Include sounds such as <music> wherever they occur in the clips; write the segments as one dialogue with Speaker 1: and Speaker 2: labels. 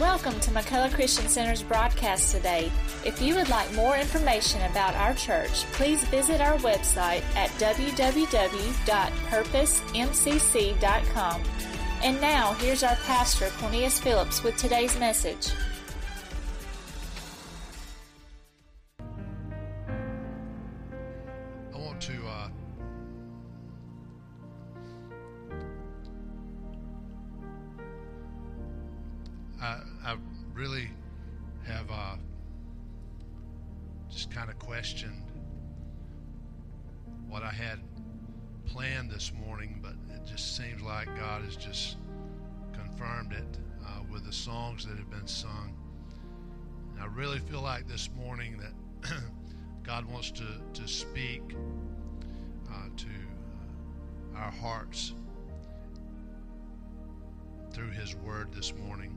Speaker 1: Welcome to McCullough Christian Center's broadcast today. If you would like more information about our church, please visit our website at www.purposemcc.com. And now, here's our pastor, Cornelius Phillips, with today's message.
Speaker 2: Our hearts through His Word this morning.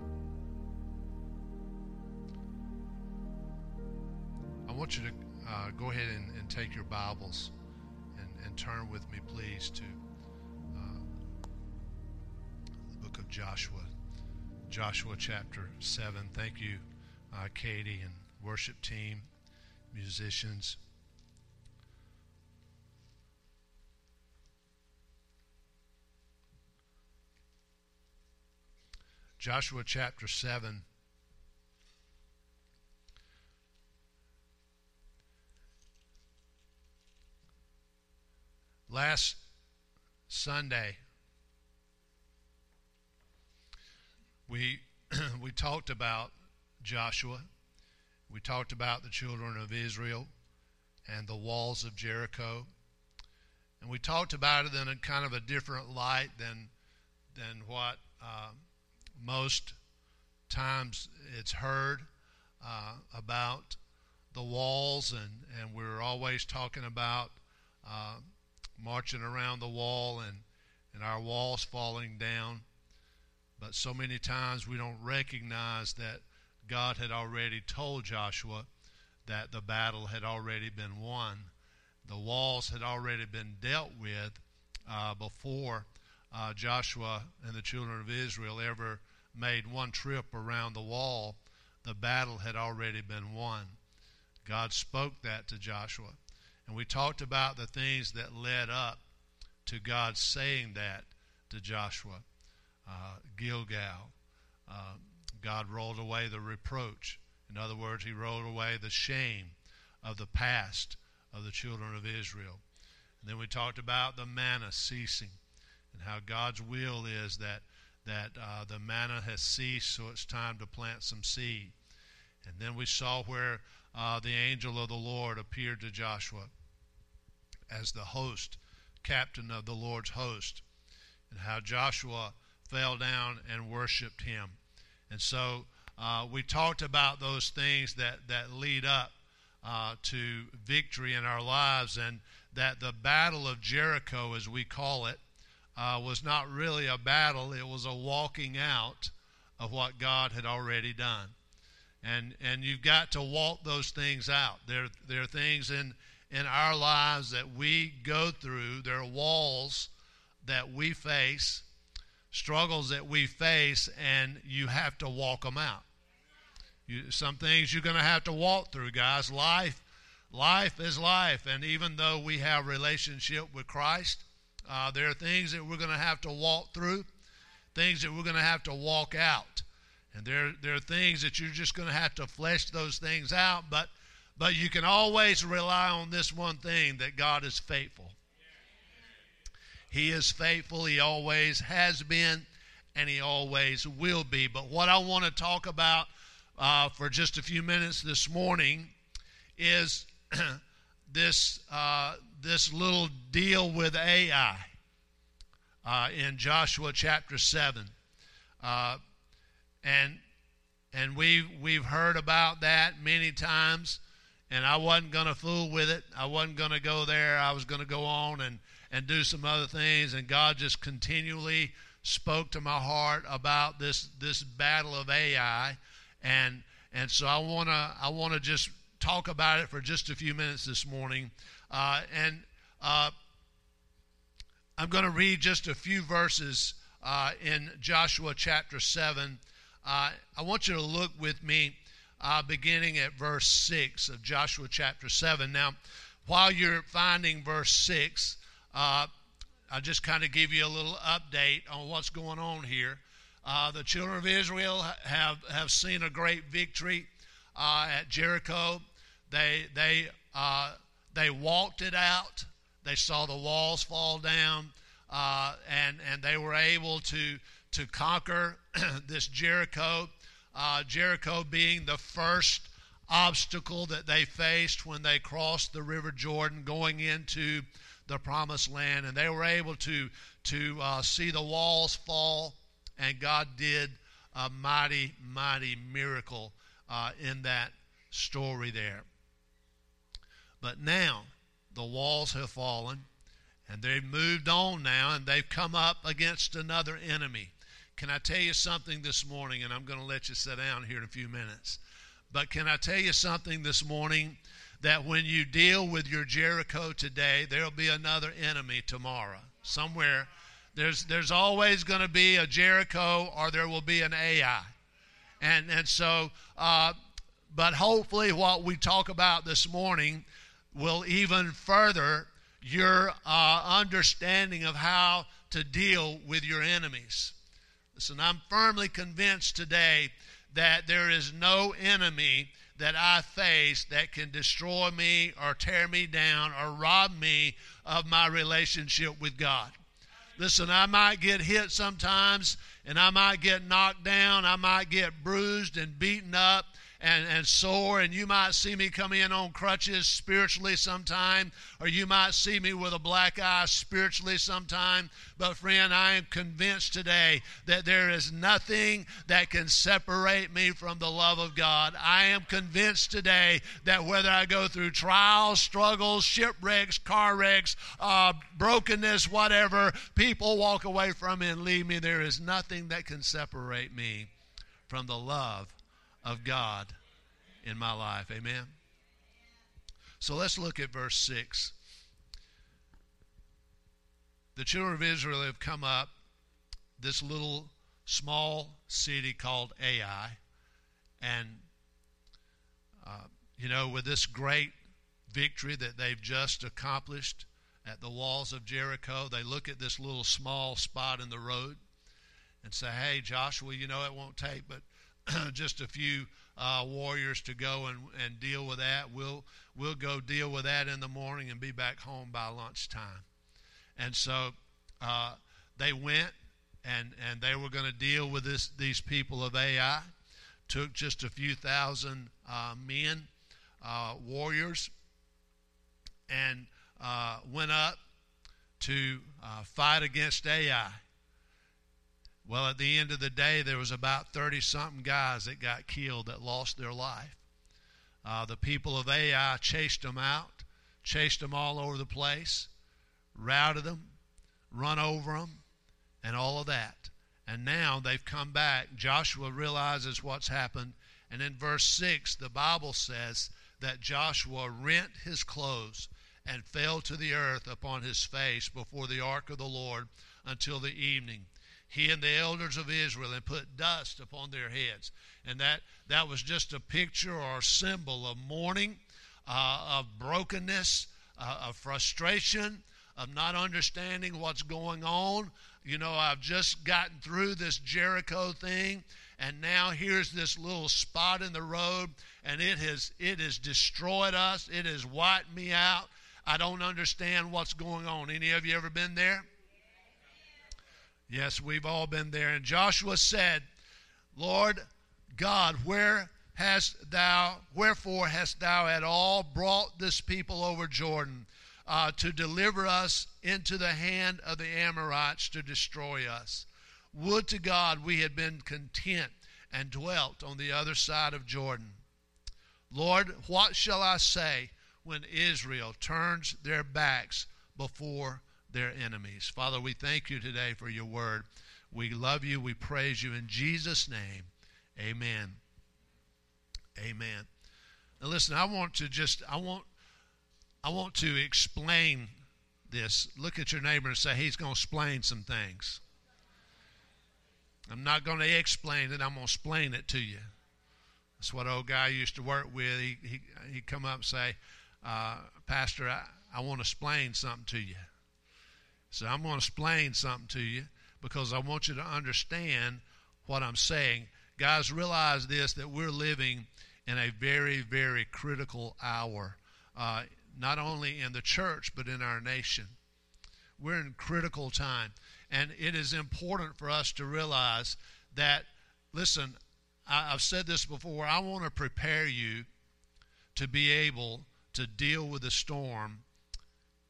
Speaker 2: I want you to uh, go ahead and, and, take your Bibles and, and, turn with me, please, to uh, the book of Joshua, Joshua chapter 7. Thank you, uh, Katie and worship team, musicians. Joshua chapter 7. Last Sunday, we <clears throat> we talked about Joshua. We talked about the children of Israel and the walls of Jericho. And we talked about it in a kind of a different light than than what uh, most times it's heard uh, about the walls, and, and we're always talking about uh, marching around the wall and, and our walls falling down. But so many times we don't recognize that God had already told Joshua that the battle had already been won. The walls had already been dealt with uh, before uh, Joshua and the children of Israel ever made one trip around the wall. The battle had already been won. God spoke that to Joshua. And we talked about the things that led up to God saying that to Joshua. Uh, Gilgal. Uh, God rolled away the reproach. In other words, He rolled away the shame of the past of the children of Israel. And then we talked about the manna ceasing and how God's will is that that uh, the manna has ceased, so it's time to plant some seed. And then we saw where uh, the angel of the Lord appeared to Joshua as the host, captain of the Lord's host, and how Joshua fell down and worshiped him. And so uh, we talked about those things that, that lead up uh, to victory in our lives, and that the battle of Jericho, as we call it, uh, was not really a battle, it was a walking out of what God had already done. And, and you've got to walk those things out. There, there are things in, in our lives that we go through. There are walls that we face, struggles that we face, and you have to walk them out. You, some things you're going to have to walk through, guys. Life, life is life, and even though we have relationship with Christ, uh, there are things that we're going to have to walk through, things that we're going to have to walk out, and there there are things that you're just going to have to flesh those things out, but but you can always rely on this one thing that God is faithful. He is faithful. He always has been, and He always will be. But what I want to talk about uh, for just a few minutes this morning is <clears throat> this uh, this little deal with Ai uh, in Joshua chapter seven, uh, and and we we've heard about that many times and I wasn't going to fool with it. I wasn't going to go there. I was going to go on and, and do some other things. And God just continually spoke to my heart about this this battle of Ai, and and so I wanna I wanna just talk about it for just a few minutes this morning, uh, and uh, I'm going to read just a few verses uh, in Joshua chapter seven. uh, I want you to look with me uh, beginning at verse 6 of Joshua chapter 7. Now, while you're finding verse 6, uh, I'll just kind of give you a little update on what's going on here. The children of Israel have, have seen a great victory at Jericho. They, they, they walked it out. They saw the walls fall down, uh, and, and they were able to, to conquer <clears throat> this Jericho. Uh, Jericho being the first obstacle that they faced when they crossed the River Jordan going into the promised land. And they were able to, to uh, see the walls fall and God did a mighty, mighty miracle uh, in that story there. But now the walls have fallen and they've moved on now and they've come up against another enemy. Can I tell you something this morning? And I'm going to let you sit down here in a few minutes. But can I tell you something this morning? That when you deal with your Jericho today, there'll be another enemy tomorrow. Somewhere there's, there's always going to be a Jericho or there will be an Ai. And, and so, uh, but hopefully, what we talk about this morning will even further your uh, understanding of how to deal with your enemies. Listen, I'm firmly convinced today that there is no enemy that I face that can destroy me or tear me down or rob me of my relationship with God. Listen, I might get hit sometimes and I might get knocked down. I might get bruised and beaten up and, and sore, and you might see me come in on crutches spiritually sometime, or you might see me with a black eye spiritually sometime. But, friend, I am convinced today that there is nothing that can separate me from the love of God. I am convinced today that whether I go through trials, struggles, shipwrecks, car wrecks, uh, brokenness, whatever, people walk away from me and leave me, there is nothing that can separate me from the love of God in my life. Amen. So let's look at verse 6. The children of Israel have come up this little small city called Ai, and uh, you know, with this great victory that they've just accomplished at the walls of Jericho, they look at this little small spot in the road and say, "Hey, Joshua, you know it won't take but <clears throat> just a few uh, warriors to go and, and deal with that. We'll we'll go deal with that in the morning and be back home by lunchtime. And so uh, they went and and they were going to deal with this these people of Ai. Took just a few thousand uh, men, uh, warriors, and uh, went up to uh, fight against Ai. Well, at the end of the day, there was about 30 something guys that got killed that lost their life. Uh, the people of Ai chased them out, chased them all over the place, routed them, run over them, and all of that. And now they've come back. Joshua realizes what's happened. And in verse 6, the Bible says that Joshua rent his clothes and fell to the earth upon his face before the ark of the Lord until the evening he and the elders of Israel and put dust upon their heads. And that, that was just a picture or a symbol of mourning, uh, of brokenness, uh, of frustration, of not understanding what's going on. You know, I've just gotten through this Jericho thing, and now here's this little spot in the road, and it has it has destroyed us. It has wiped me out. I don't understand what's going on. Any of you ever been there? Yes, we've all been there. And Joshua said, Lord God, where hast thou, wherefore hast thou at all brought this people over Jordan uh, to deliver us into the hand of the Amorites to destroy us? Would to God we had been content and dwelt on the other side of Jordan. Lord, what shall I say when Israel turns their backs before their enemies. Father, we thank you today for your word. We love you. We praise you in Jesus' name. Amen. Amen. Now listen, I want to just I want I want to explain this. Look at your neighbor and say he's going to explain some things. I'm not going to explain it, I'm going to explain it to you. That's what old guy used to work with. He, he, he'd come up and say, uh, Pastor, I, I want to explain something to you. So I'm going to explain something to you because I want you to understand what I'm saying. Guys, realize this that we're living in a very, very critical hour, uh, not only in the church, but in our nation. We're in critical time. And it is important for us to realize that, listen, I, have said this before, I want to prepare you to be able to deal with the storm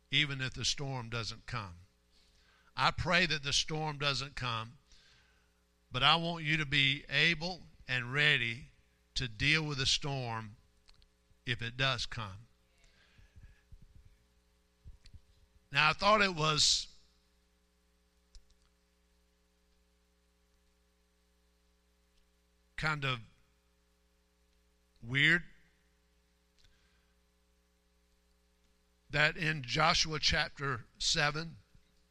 Speaker 2: even if the storm doesn't come. I pray that the storm doesn't come, but I want you to be able and ready to deal with the storm if it does come. Now, I thought it was kind of weird that in Joshua chapter 7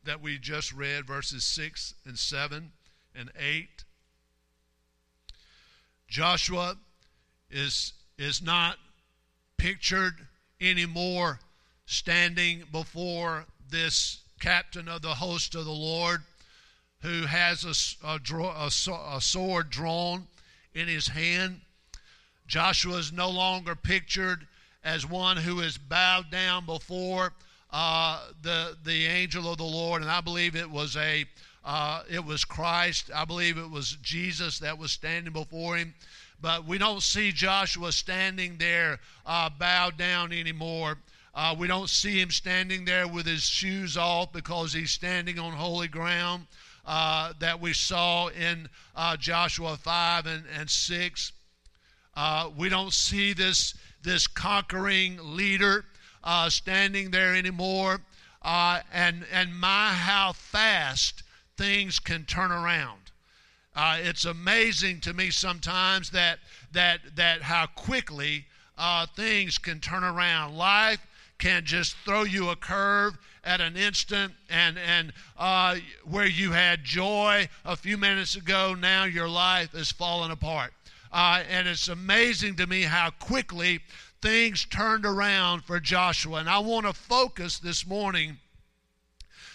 Speaker 2: that we just read, verses 6 and 7 and 8, Joshua is, is not pictured anymore standing before this captain of the host of the Lord who has a, a, a, a sword drawn in his hand. Joshua is no longer pictured as one who is bowed down before uh, the the angel of the Lord, and I believe it was a uh, it was Christ. I believe it was Jesus that was standing before him. But we don't see Joshua standing there uh, bowed down anymore. Uh, we don't see him standing there with his shoes off because he's standing on holy ground uh, that we saw in uh, Joshua 5 and, and 6. Uh, we don't see this, this conquering leader uh, standing there anymore. Uh, and, and my, how fast things can turn around. Uh, it's amazing to me sometimes that, that, that how quickly things can turn around. Life can just throw you a curve at an instant and and uh, where you had joy a few minutes ago now your life is falling apart uh, and it's amazing to me how quickly things turned around for joshua. And i want to focus this morning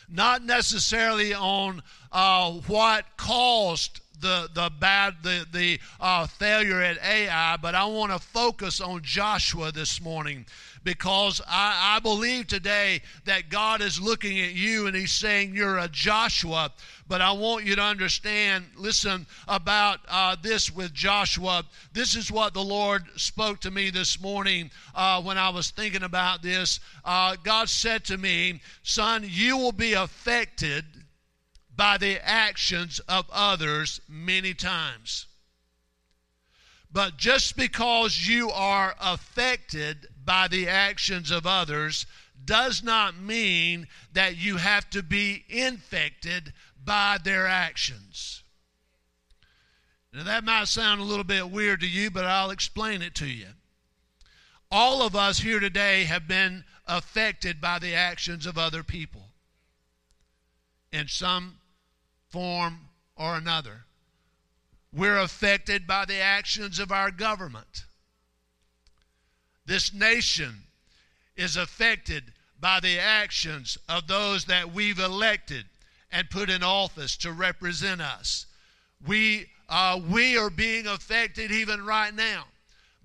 Speaker 2: not necessarily on uh, what caused the the bad the the uh, failure at Ai, but I want to focus on Joshua this morning because I, I believe today that God is looking at you and He's saying you're a Joshua. But I want you to understand, listen, about uh, this with Joshua. This is what the Lord spoke to me this morning uh, when I was thinking about this. Uh, God said to me, Son, you will be affected by the actions of others many times. But just because you are affected by the actions of others does not mean that you have to be infected by their actions. Now, that might sound a little bit weird to you, but I'll explain it to you. All of us here today have been affected by the actions of other people in some form or another. We're affected by the actions of our government. This nation is affected by the actions of those that we've elected and put in office to represent us. We, uh, we are being affected even right now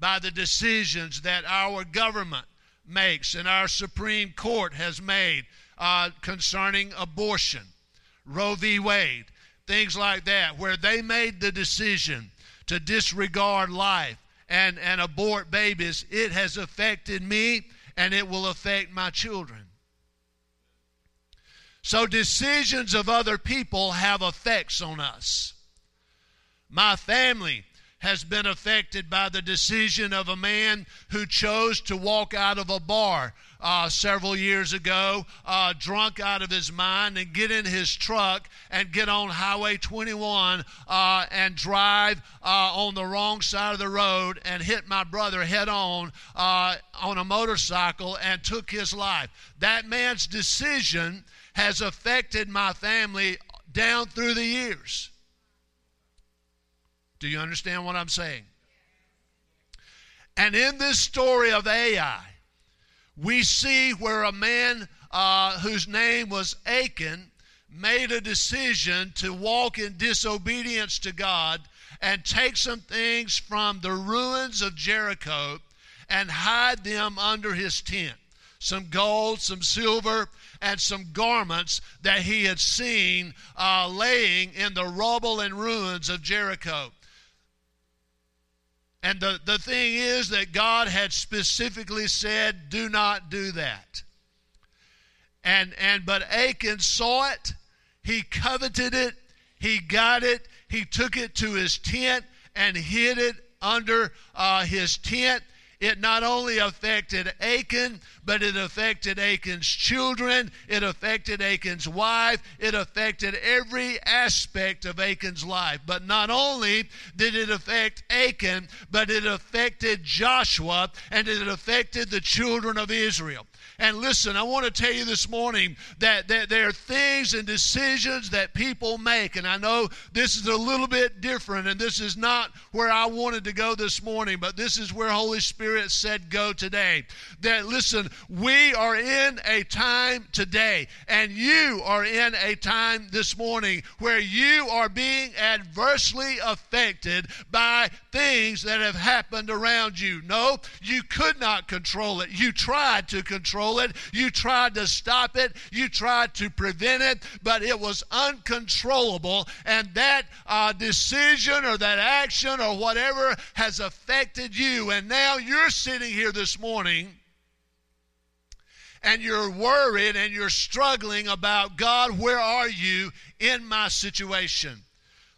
Speaker 2: by the decisions that our government makes and our Supreme Court has made uh, concerning abortion, Roe v. Wade, things like that, where they made the decision to disregard life and, and abort babies, it has affected me and it will affect my children. So, decisions of other people have effects on us. My family has been affected by the decision of a man who chose to walk out of a bar uh, several years ago, uh, drunk out of his mind, and get in his truck and get on Highway 21 uh, and drive uh, on the wrong side of the road and hit my brother head on uh, on a motorcycle and took his life. That man's decision has affected my family down through the years. Do you understand what I'm saying? And in this story of Ai, we see where a man uh, whose name was Achan made a decision to walk in disobedience to God and take some things from the ruins of Jericho and hide them under his tent some gold, some silver, and some garments that he had seen uh, laying in the rubble and ruins of Jericho. And the, the thing is that God had specifically said, do not do that. And, and but Achan saw it, he coveted it, he got it, he took it to his tent and hid it under uh, his tent it not only affected Achan, but it affected Achan's children, it affected Achan's wife, it affected every aspect of Achan's life. But not only did it affect Achan, but it affected Joshua and it affected the children of Israel. And listen, I want to tell you this morning that, that there are things and decisions that people make. And I know this is a little bit different, and this is not where I wanted to go this morning, but this is where Holy Spirit said go today. That, listen, we are in a time today, and you are in a time this morning where you are being adversely affected by things that have happened around you. No, you could not control it. You tried to control control it, you tried to stop it, you tried to prevent it, but it was uncontrollable. And that uh, decision or that action or whatever has affected you. And now you're sitting here this morning and you're worried and you're struggling about God, where are you in my situation?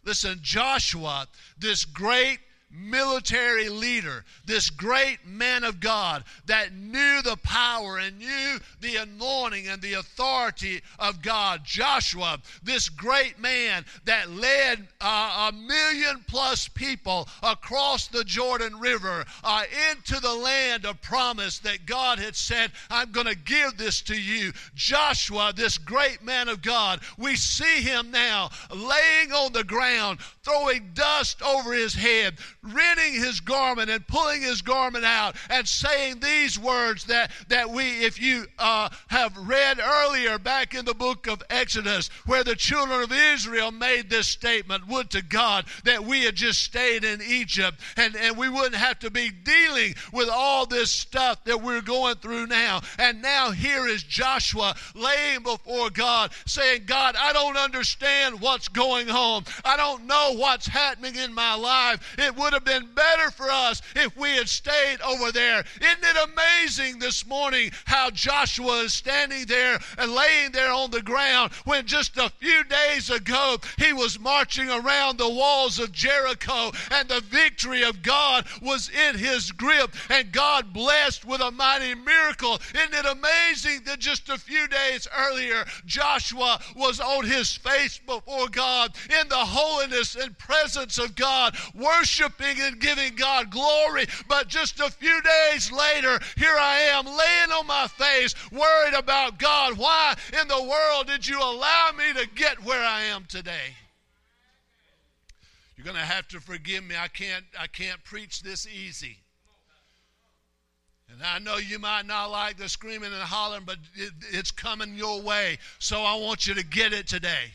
Speaker 2: Listen, Joshua, this great military leader, this great man of God that knew the power and knew the anointing and the authority of God. Joshua, this great man that led uh, a million plus people across the Jordan River uh, into the land of promise that God had said, I'm going to give this to you. Joshua, this great man of God, we see him now laying on the ground, throwing dust over his head, rending his garment and pulling his garment out and saying these words that, that we, if you uh, have read earlier back in the book of Exodus, where the children of Israel made this statement Would to God that we had just stayed in Egypt and, and we wouldn't have to be dealing with all this stuff that we're going through now. And now here is Joshua laying before God saying, God, I don't understand what's going on. I don't know what's happening in my life. It would have been better for us if we had stayed over there. Isn't it amazing this morning how Joshua is standing there and laying there on the ground when just a few days ago he was marching around the walls of Jericho and the victory of God was in his grip and God blessed with a mighty miracle. Isn't it amazing that just a few days earlier Joshua was on his face before God in the holiness and presence of God, worshiping and giving God glory. But just a few days later, here I am laying on my face, worried about God. Why in the world did you allow me to get where I am today? You're going to have to forgive me. I can't I can't preach this easy. And I know you might not like the screaming and hollering, but it, it's coming your way. So I want you to get it today.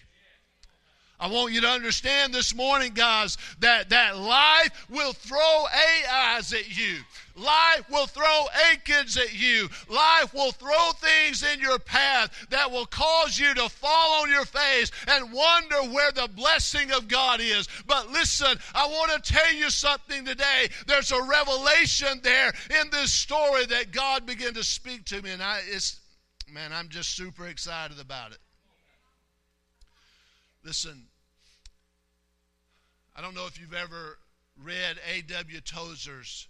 Speaker 2: I want you to understand this morning, guys, that, that life will throw Ais at you. Life will throw Achans at you. Life will throw things in your path that will cause you to fall on your face and wonder where the blessing of God is. But listen, I want to tell you something today. There's a revelation there in this story that God began to speak to me, and I, it's, man, I'm just super excited about it. Listen, I don't know if you've ever read A.W. Tozer's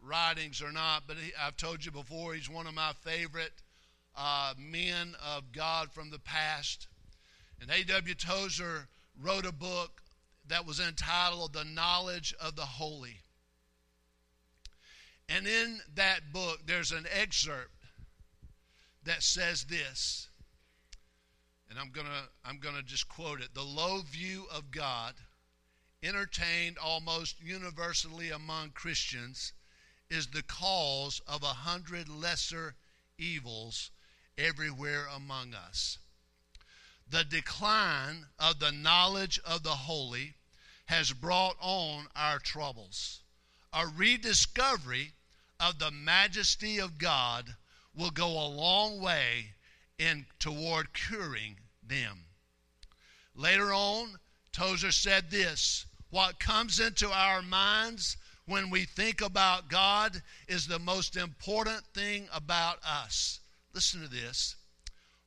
Speaker 2: writings or not, but he, I've told you before, he's one of my favorite uh, men of God from the past. And A.W. Tozer wrote a book that was entitled The Knowledge of the Holy. And in that book, there's an excerpt that says this and I'm going to I'm going to just quote it. The low view of God entertained almost universally among Christians is the cause of a hundred lesser evils everywhere among us. The decline of the knowledge of the holy has brought on our troubles. A rediscovery of the majesty of God will go a long way in toward curing them. Later on, Tozer said this What comes into our minds when we think about God is the most important thing about us. Listen to this.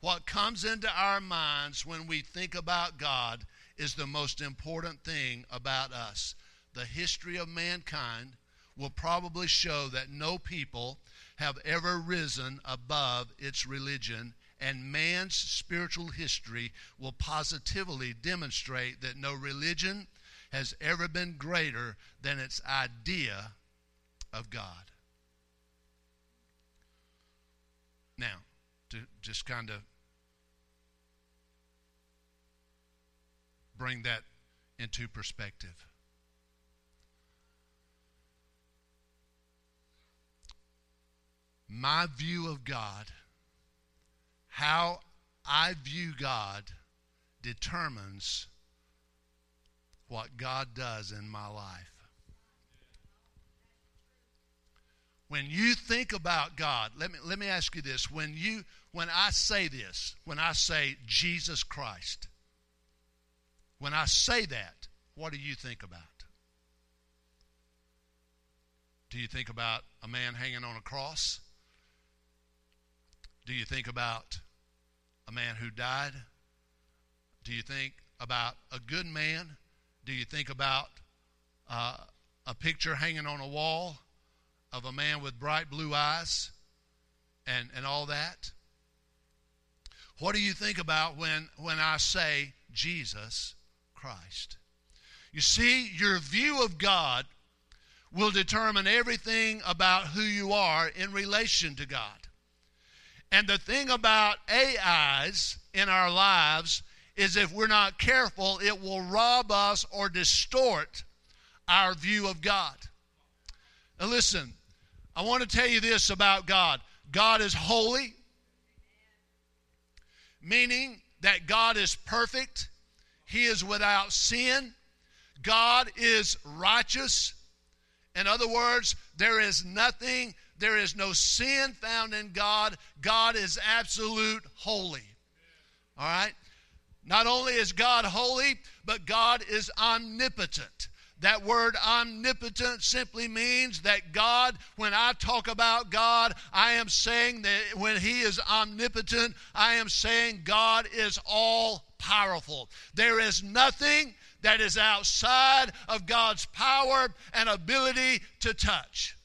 Speaker 2: What comes into our minds when we think about God is the most important thing about us. The history of mankind will probably show that no people have ever risen above its religion and man's spiritual history will positively demonstrate that no religion has ever been greater than its idea of God. Now, to just kind of bring that into perspective. My view of God how I view God determines what God does in my life. When you think about God, let me, let me ask you this. When, you, when I say this, when I say Jesus Christ, when I say that, what do you think about? Do you think about a man hanging on a cross? Do you think about a man who died? Do you think about a good man? Do you think about uh, a picture hanging on a wall of a man with bright blue eyes and, and all that? What do you think about when, when I say Jesus Christ? You see, your view of God will determine everything about who you are in relation to God. And the thing about Ais in our lives is if we're not careful, it will rob us or distort our view of God. Now, listen, I want to tell you this about God God is holy, meaning that God is perfect, He is without sin, God is righteous. In other words, there is nothing there is no sin found in God. God is absolute holy. All right? Not only is God holy, but God is omnipotent. That word omnipotent simply means that God, when I talk about God, I am saying that when He is omnipotent, I am saying God is all powerful. There is nothing that is outside of God's power and ability to touch.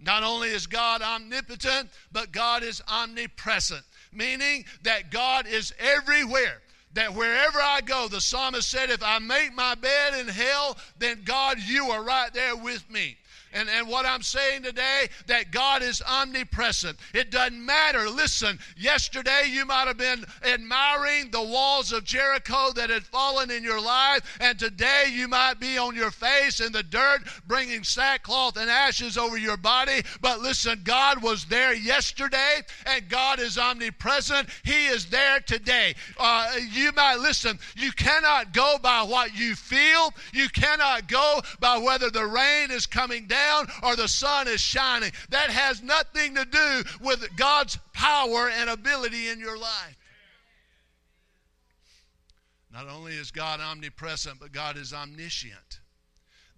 Speaker 2: Not only is God omnipotent, but God is omnipresent, meaning that God is everywhere. That wherever I go, the psalmist said, if I make my bed in hell, then God, you are right there with me. And, and what I'm saying today, that God is omnipresent. It doesn't matter. Listen, yesterday you might have been admiring the walls of Jericho that had fallen in your life, and today you might be on your face in the dirt bringing sackcloth and ashes over your body. But listen, God was there yesterday, and God is omnipresent. He is there today. Uh, you might listen, you cannot go by what you feel, you cannot go by whether the rain is coming down down or the sun is shining. That has nothing to do with God's power and ability in your life. Not only is God omnipresent, but God is omniscient.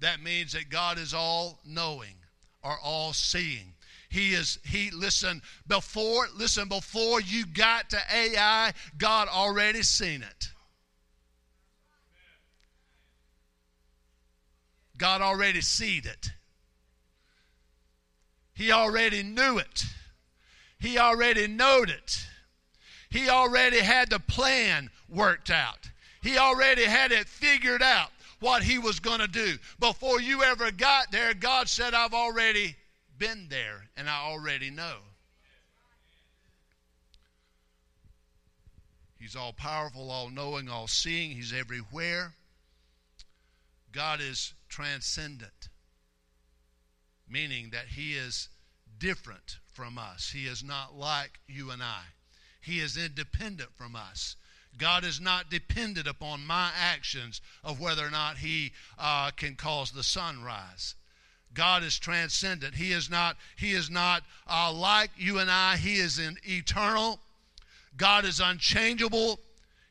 Speaker 2: That means that God is all knowing or all seeing. He is, he, listen, before, listen, before you got to Ai, God already seen it. God already seed it. He already knew it. He already knowed it. He already had the plan worked out. He already had it figured out what he was going to do. Before you ever got there, God said, I've already been there and I already know. He's all powerful, all knowing, all seeing. He's everywhere. God is transcendent, meaning that He is different from us. He is not like you and I. He is independent from us. God is not dependent upon my actions of whether or not He uh, can cause the sunrise. God is transcendent. He is not. He is not uh, like you and I. He is in eternal. God is unchangeable.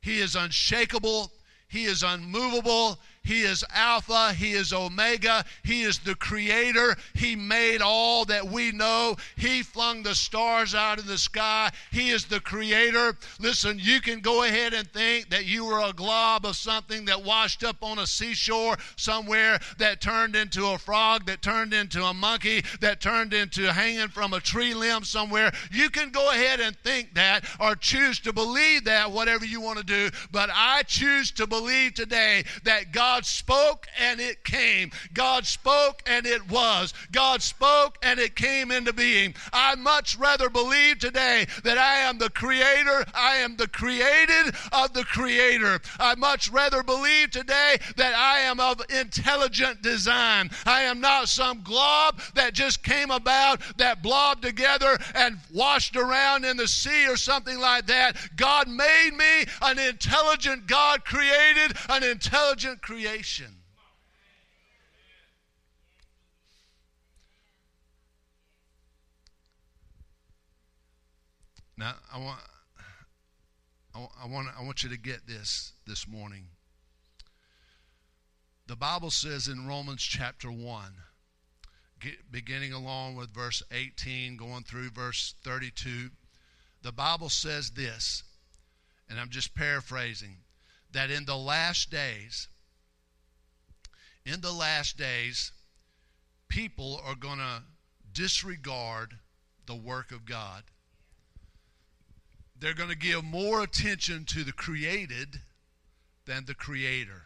Speaker 2: He is unshakable. He is unmovable. He is Alpha. He is Omega. He is the Creator. He made all that we know. He flung the stars out of the sky. He is the Creator. Listen, you can go ahead and think that you were a glob of something that washed up on a seashore somewhere that turned into a frog, that turned into a monkey, that turned into hanging from a tree limb somewhere. You can go ahead and think that or choose to believe that, whatever you want to do. But I choose to believe today that God God spoke and it came. God spoke and it was. God spoke and it came into being. I much rather believe today that I am the creator. I am the created of the creator. I much rather believe today that I am of intelligent design. I am not some glob that just came about, that blobbed together and washed around in the sea or something like that. God made me an intelligent God created, an intelligent creator creation. Now, I want, I want, I want you to get this this morning. The Bible says in Romans chapter 1, beginning along with verse 18, going through verse 32, the Bible says this, and I'm just paraphrasing, that in the last days, in the last days, people are going to disregard the work of God. They're going to give more attention to the created than the creator.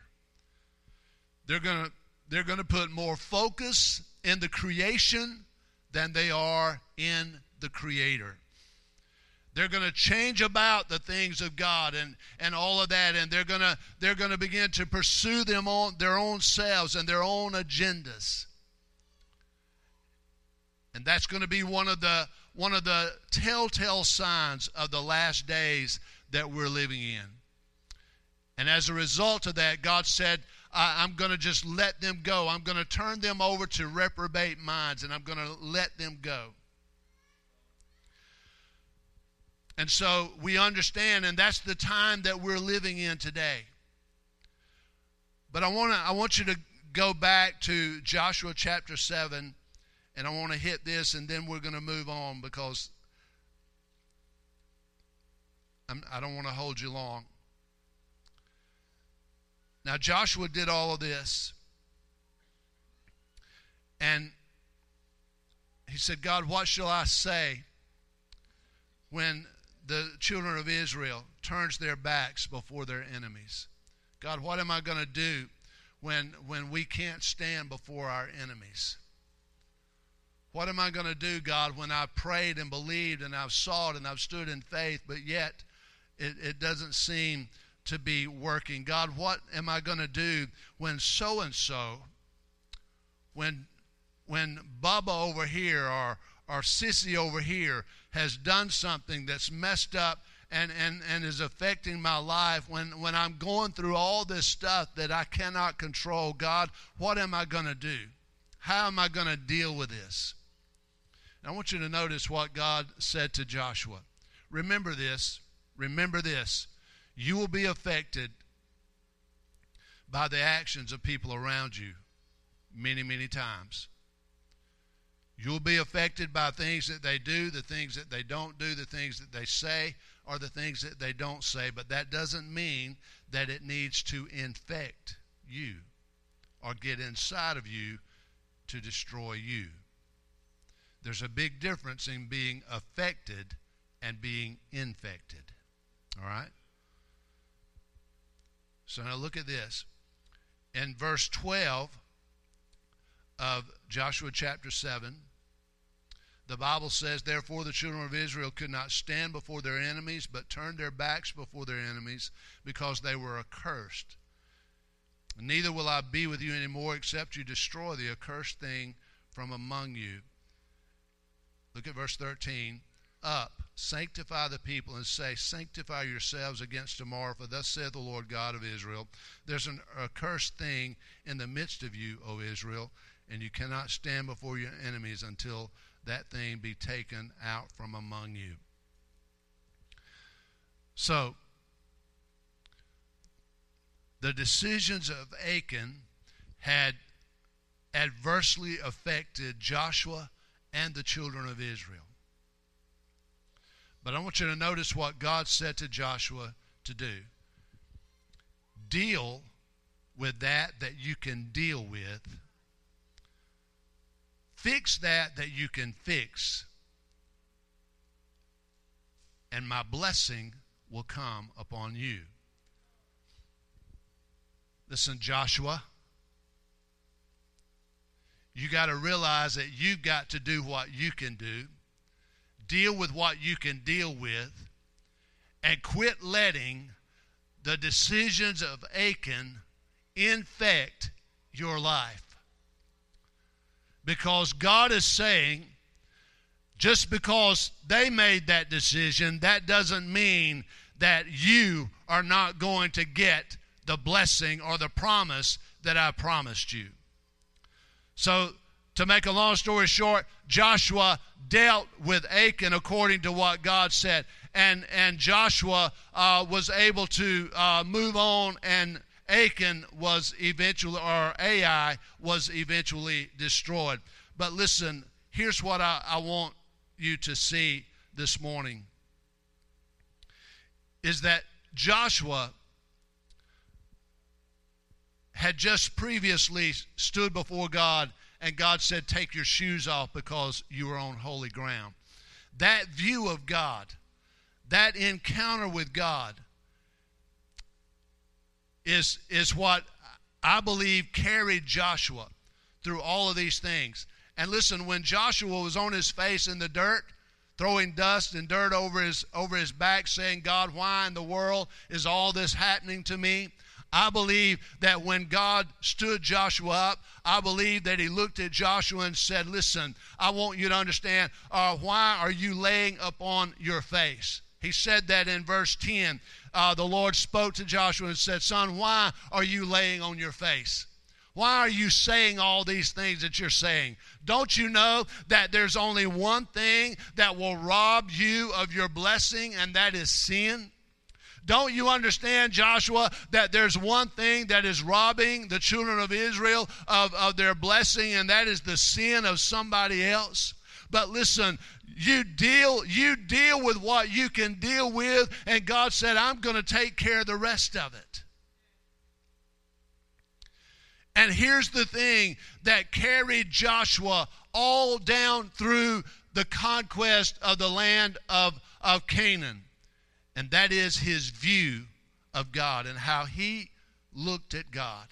Speaker 2: They're going to they're going to put more focus in the creation than they are in the creator. They're going to change about the things of God and, and all of that, and they're going to they're going to begin to pursue them on their own selves and their own agendas. And that's going to be one of the one of the telltale signs of the last days that we're living in. And as a result of that, God said, I'm going to just let them go. I'm going to turn them over to reprobate minds, and I'm going to let them go. And so we understand, and that's the time that we're living in today. But I want to I want you to go back to Joshua chapter 7 and I want to hit this and then we're going to move on because I'm, I do not want to hold you long. Now Joshua did all of this. And he said, God, what shall I say when the children of Israel turns their backs before their enemies. God, what am I going to do when, when we can't stand before our enemies? What am I going to do, God, when I've prayed and believed and I've sought and I've stood in faith, but yet it, it doesn't seem to be working? God, what am I going to do when so and so, when when Bubba over here or or Sissy over here has done something that's messed up and, and, and is affecting my life, when, when I'm going through all this stuff that I cannot control, God, what am I going to do? How am I going to deal with this? And I want you to notice what God said to Joshua. Remember this. Remember this. You will be affected by the actions of people around you many, many times. You'll be affected by things that they do, the things that they don't do, the things that they say, or the things that they don't say. But that doesn't mean that it needs to infect you or get inside of you to destroy you. There's a big difference in being affected and being infected. All right? So now look at this. In verse 12 of Joshua chapter 7, the Bible says, Therefore the children of Israel could not stand before their enemies, but turned their backs before their enemies, because they were accursed. Neither will I be with you anymore except you destroy the accursed thing from among you. Look at verse 13. Up, sanctify the people, and say, Sanctify yourselves against tomorrow, for thus saith the Lord God of Israel There's an accursed thing in the midst of you, O Israel, and you cannot stand before your enemies until that thing be taken out from among you. So, the decisions of Achan had adversely affected Joshua and the children of Israel. But I want you to notice what God said to Joshua to do deal with that that you can deal with, fix that that you can fix, and my blessing will come upon you. Listen, Joshua, you got to realize that you've got to do what you can do, deal with what you can deal with, and quit letting the decisions of Achan infect your life. Because God is saying, just because they made that decision, that doesn't mean that you are not going to get the blessing or the promise that I promised you. So, to make a long story short, Joshua dealt with Achan according to what God said. And, and Joshua uh, was able to uh, move on, and Achan was eventually, or Ai was eventually destroyed. But listen, here's what I, I want you to see this morning is that Joshua had just previously stood before God and God said, Take your shoes off because you are on holy ground. That view of God, that encounter with God, is, is what I believe carried Joshua through all of these things. And listen, when Joshua was on his face in the dirt, throwing dust and dirt over his over his back, saying, God, why in the world is all this happening to me? I believe that when God stood Joshua up, I believe that he looked at Joshua and said, Listen, I want you to understand, uh, why are you laying upon your face? He said that in verse 10. Uh, the Lord spoke to Joshua and said, Son, why are you laying on your face? Why are you saying all these things that you're saying? Don't you know that there's only one thing that will rob you of your blessing, and that is sin? Don't you understand, Joshua, that there's one thing that is robbing the children of Israel of, of their blessing, and that is the sin of somebody else? But listen, you deal you deal with what you can deal with and God said I'm going to take care of the rest of it. And here's the thing that carried Joshua all down through the conquest of the land of, of Canaan and that is his view of God and how he looked at God.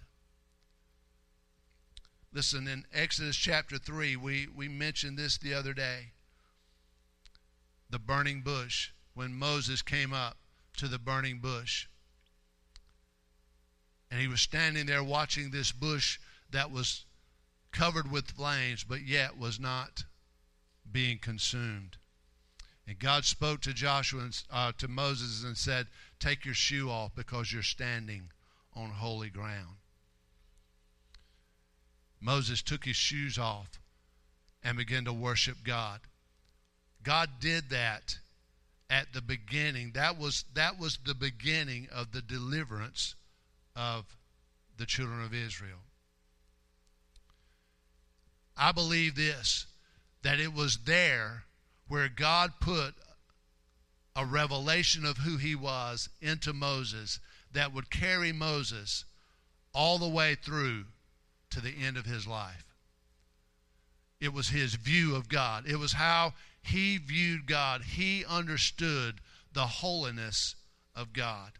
Speaker 2: Listen, in Exodus chapter 3, we, we mentioned this the other day. The burning bush, when Moses came up to the burning bush. And he was standing there watching this bush that was covered with flames, but yet was not being consumed. And God spoke to Joshua and uh, to Moses and said, "Take your shoe off because you're standing on holy ground." Moses took his shoes off and began to worship God. God did that at the beginning. That was that was the beginning of the deliverance of the children of Israel. I believe this that it was there where God put a revelation of who he was into Moses that would carry Moses all the way through to the end of his life. It was his view of God. It was how he viewed God. He understood the holiness of God.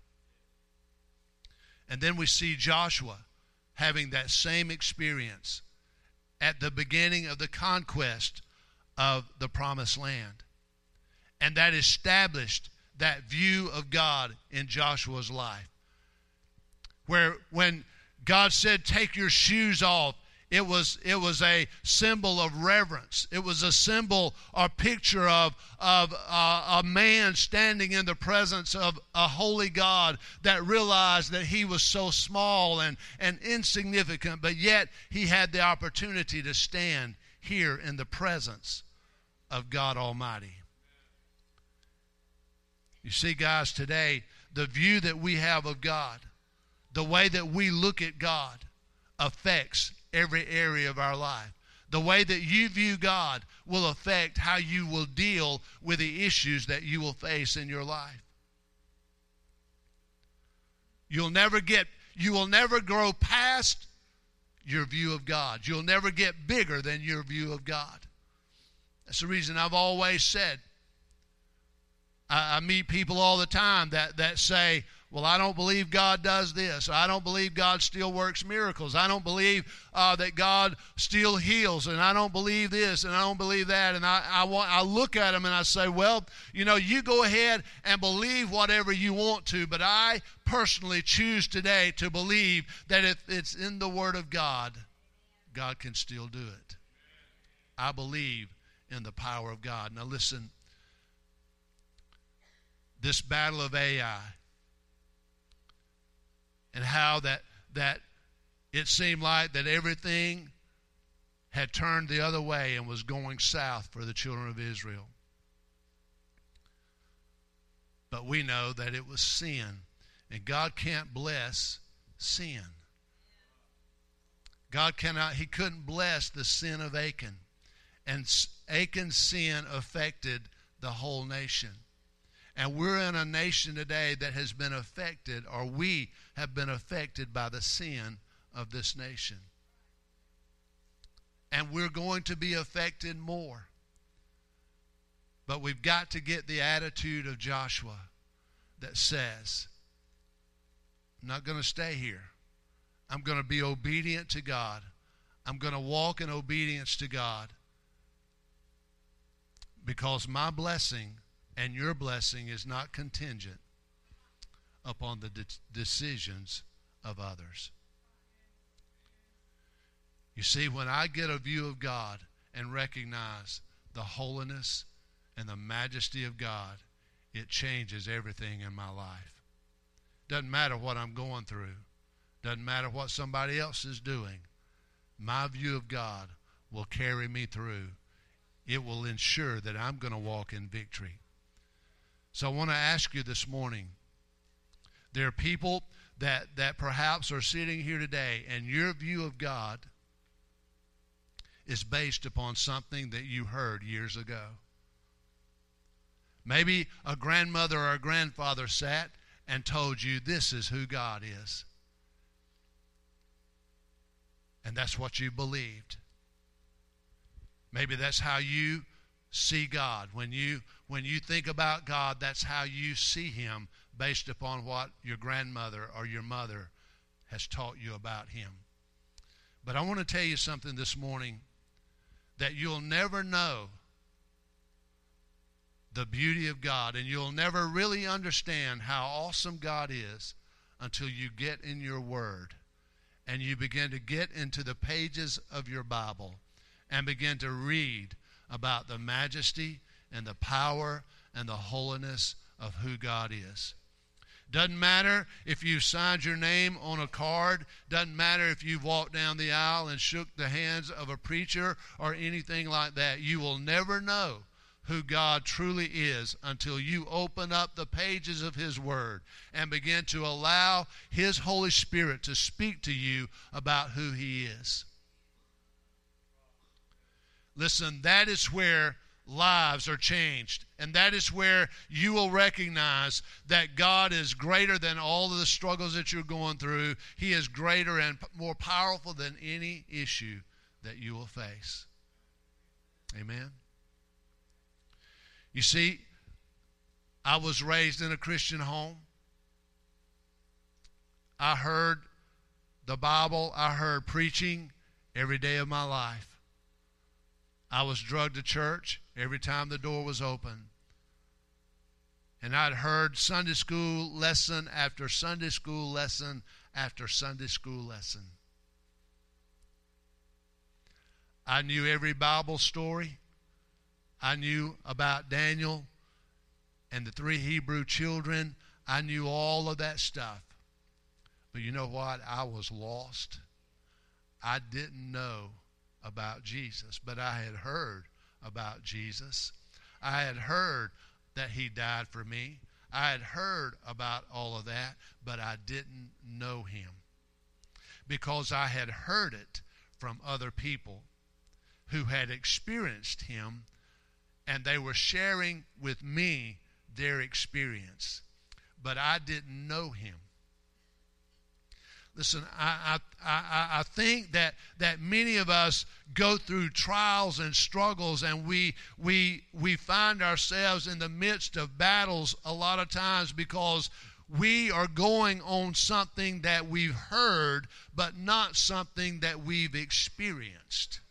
Speaker 2: And then we see Joshua having that same experience at the beginning of the conquest of the promised land. And that established that view of God in Joshua's life. Where when God said, Take your shoes off. It was, it was a symbol of reverence. It was a symbol or picture of, of uh, a man standing in the presence of a holy God that realized that he was so small and, and insignificant, but yet he had the opportunity to stand here in the presence of God Almighty. You see, guys, today, the view that we have of God, the way that we look at God, affects every area of our life. The way that you view God will affect how you will deal with the issues that you will face in your life. You'll never get you will never grow past your view of God. You'll never get bigger than your view of God. That's the reason I've always said I, I meet people all the time that, that say, well, I don't believe God does this. I don't believe God still works miracles. I don't believe uh, that God still heals. And I don't believe this and I don't believe that. And I, I, want, I look at them and I say, well, you know, you go ahead and believe whatever you want to. But I personally choose today to believe that if it's in the Word of God, God can still do it. I believe in the power of God. Now, listen this battle of Ai and how that that it seemed like that everything had turned the other way and was going south for the children of Israel. But we know that it was sin, and God can't bless sin. God cannot, He couldn't bless the sin of Achan. And Achan's sin affected the whole nation. And we're in a nation today that has been affected, or we have been affected by the sin of this nation. And we're going to be affected more. But we've got to get the attitude of Joshua that says, I'm not going to stay here. I'm going to be obedient to God. I'm going to walk in obedience to God because my blessing and your blessing is not contingent upon the de- decisions of others. You see, when I get a view of God and recognize the holiness and the majesty of God, it changes everything in my life. Doesn't matter what I'm going through, doesn't matter what somebody else is doing. My view of God will carry me through. It will ensure that I'm going to walk in victory. So I want to ask you this morning there are people that, that perhaps are sitting here today, and your view of God is based upon something that you heard years ago. Maybe a grandmother or a grandfather sat and told you this is who God is. And that's what you believed. Maybe that's how you see God. When you when you think about God, that's how you see him based upon what your grandmother or your mother has taught you about him. But I want to tell you something this morning that you'll never know the beauty of God and you'll never really understand how awesome God is until you get in your word and you begin to get into the pages of your Bible and begin to read about the majesty and the power and the holiness of who God is. Doesn't matter if you signed your name on a card. Doesn't matter if you've walked down the aisle and shook the hands of a preacher or anything like that. You will never know who God truly is until you open up the pages of His Word and begin to allow His Holy Spirit to speak to you about who He is. Listen, that is where lives are changed. And that is where you will recognize that God is greater than all of the struggles that you're going through. He is greater and more powerful than any issue that you will face. Amen. You see, I was raised in a Christian home. I heard the Bible, I heard preaching every day of my life. I was drugged to church every time the door was open. And I'd heard Sunday school lesson after Sunday school lesson after Sunday school lesson. I knew every Bible story. I knew about Daniel and the three Hebrew children. I knew all of that stuff. But you know what? I was lost. I didn't know about Jesus, but I had heard about Jesus. I had heard that he died for me. I had heard about all of that, but I didn't know him because I had heard it from other people who had experienced him and they were sharing with me their experience, but I didn't know him. Listen, I, I, I, think that, that many of us go through trials and struggles, and we, we, we find ourselves in the midst of battles a lot of times because we are going on something that we've heard, but not something that we've experienced.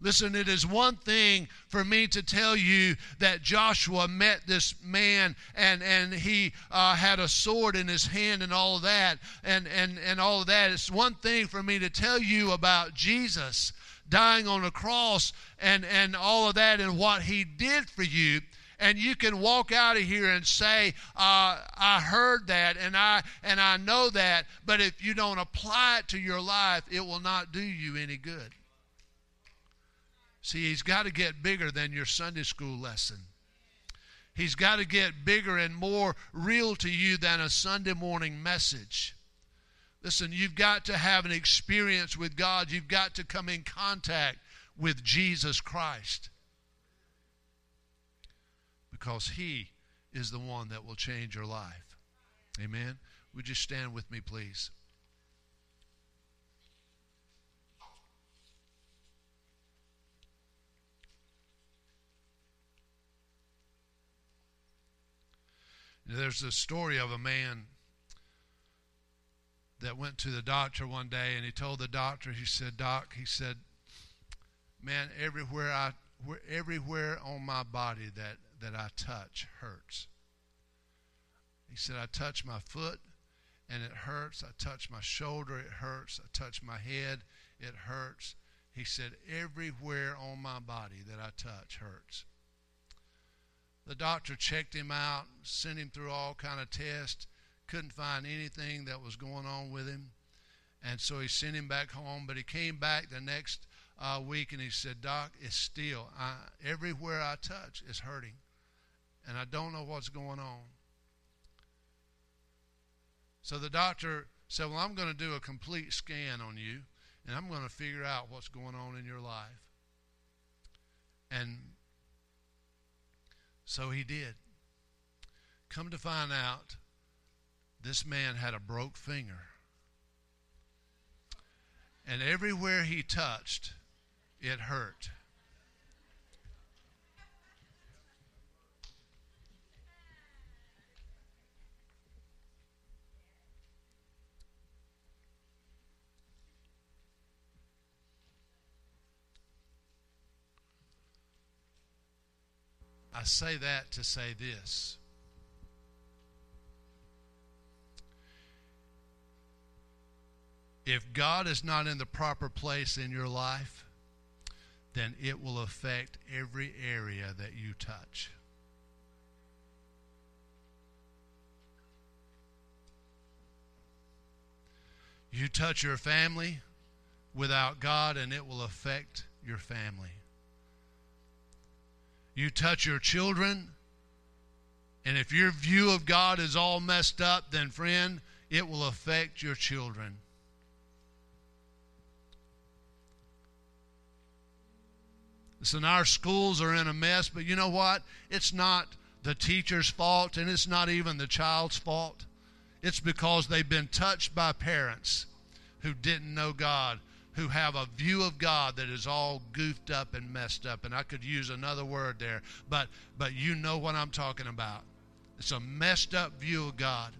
Speaker 2: Listen, it is one thing for me to tell you that Joshua met this man and, and he uh, had a sword in his hand and all of that. And, and, and all of that. It's one thing for me to tell you about Jesus dying on a cross and, and all of that and what he did for you. And you can walk out of here and say uh, i heard that and i and i know that. But if you don't apply it to your life it will not do you any good See, he's got to get bigger than your Sunday school lesson. He's got to get bigger and more real to you than a Sunday morning message. Listen, you've got to have an experience with God. You've got to come in contact with Jesus Christ. Because He is the one that will change your life. Amen. Would you stand with me, please? There's a story of a man that went to the doctor one day and he told the doctor, he said, Doc, he said, man, everywhere I everywhere on my body that, that I touch hurts. He said, I touch my foot and it hurts. I touch my shoulder, it hurts. I touch my head, it hurts. He said, everywhere on my body that I touch hurts. The doctor checked him out, sent him through all kind of tests, couldn't find anything that was going on with him. And so he sent him back home, but he came back the next uh, week and he said, Doc, it's still, I, everywhere I touch is hurting. And I don't know what's going on. So the doctor said, Well, I'm going to do a complete scan on you, and I'm going to figure out what's going on in your life. And so he did. Come to find out, this man had a broke finger. And everywhere he touched, it hurt. I say that to say this. If God is not in the proper place in your life, then it will affect every area that you touch. You touch your family without God, and it will affect your family. You touch your children, and if your view of God is all messed up, then, friend, it will affect your children. Listen, our schools are in a mess, but you know what? It's not the teacher's fault, and it's not even the child's fault. It's because they've been touched by parents who didn't know God who have a view of God that is all goofed up and messed up. And I could use another word there, but but you know what I'm talking about. It's a messed up view of God.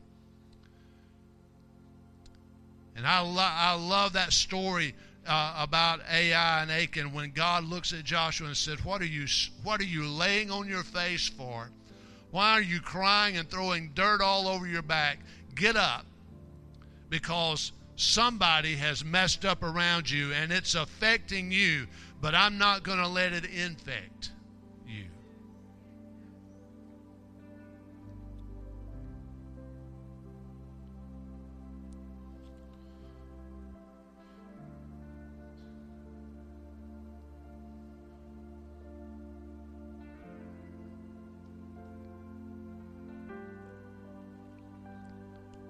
Speaker 2: And I, lo- I love that story uh, about Ai and Achan when God looks at Joshua and said, "What are you What are you laying on your face for? Why are you crying and throwing dirt all over your back? Get up, because somebody has messed up around you and it's affecting you, but I'm not going to let it infect you.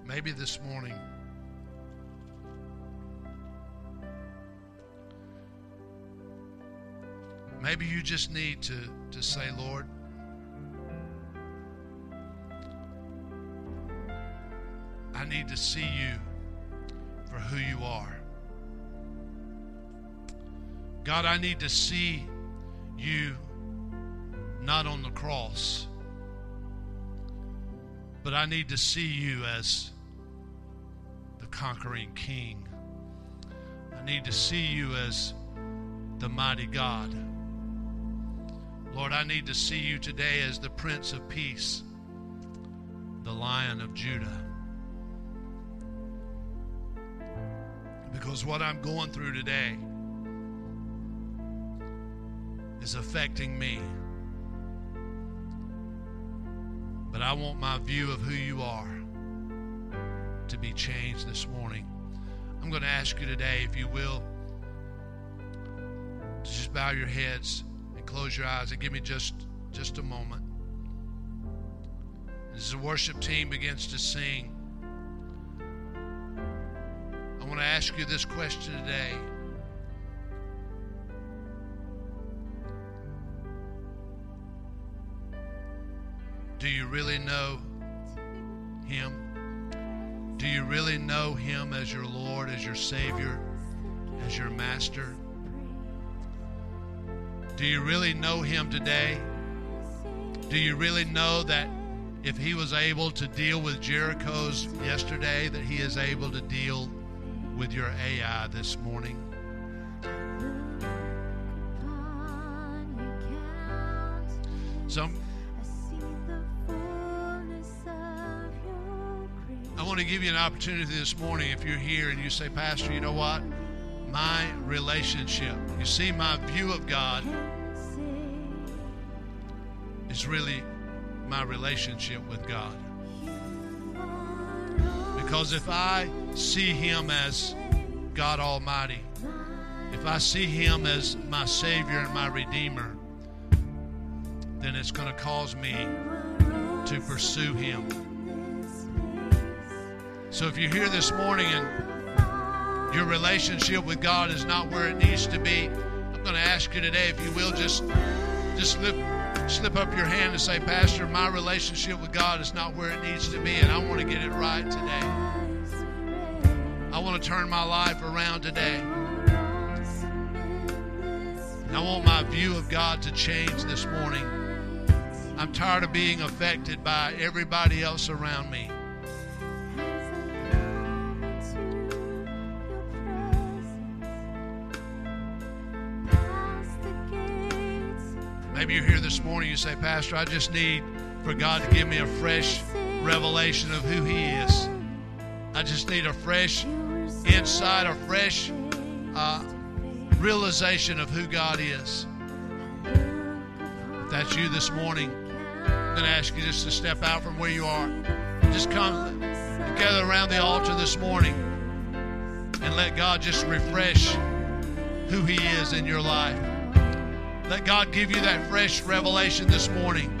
Speaker 2: Maybe this morning just need to, to say, Lord, I need to see you for who you are. God, I need to see you not on the cross, but I need to see you as the conquering king. I need to see you as the mighty God. Lord, I need to see you today as the Prince of Peace, the Lion of Judah. Because what I'm going through today is affecting me. But I want my view of who you are to be changed this morning. I'm going to ask you today, if you will, to just bow your heads close your eyes and give me just just a moment. As the worship team begins to sing, I want to ask you this question today. Do you really know Him? Do you really know Him as your Lord, as your Savior, as your Master? Do you really know him today? Do you really know that if he was able to deal with Jericho's yesterday, that he is able to deal with your Ai this morning? So I want to give you an opportunity this morning if you're here and you say, Pastor, you know what? My relationship. You see, my view of God is really my relationship with God. Because if I see Him as God Almighty, if I see Him as my Savior and my Redeemer, then it's going to cause me to pursue Him. So if you're here this morning and your relationship with God is not where it needs to be, I'm going to ask you today, if you will, just just slip slip up your hand and say, Pastor, my relationship with God is not where it needs to be, and I want to get it right today. I want to turn my life around today. I want my view of God to change this morning. I'm tired of being affected by everybody else around me. Maybe you're here this morning, you say, Pastor, I just need for God to give me a fresh revelation of who He is. I just need a fresh insight, a fresh uh, realization of who God is. If that's you this morning, I'm going to ask you just to step out from where you are. Just come together around the altar this morning and let God just refresh who He is in your life. Let God give you that fresh revelation this morning.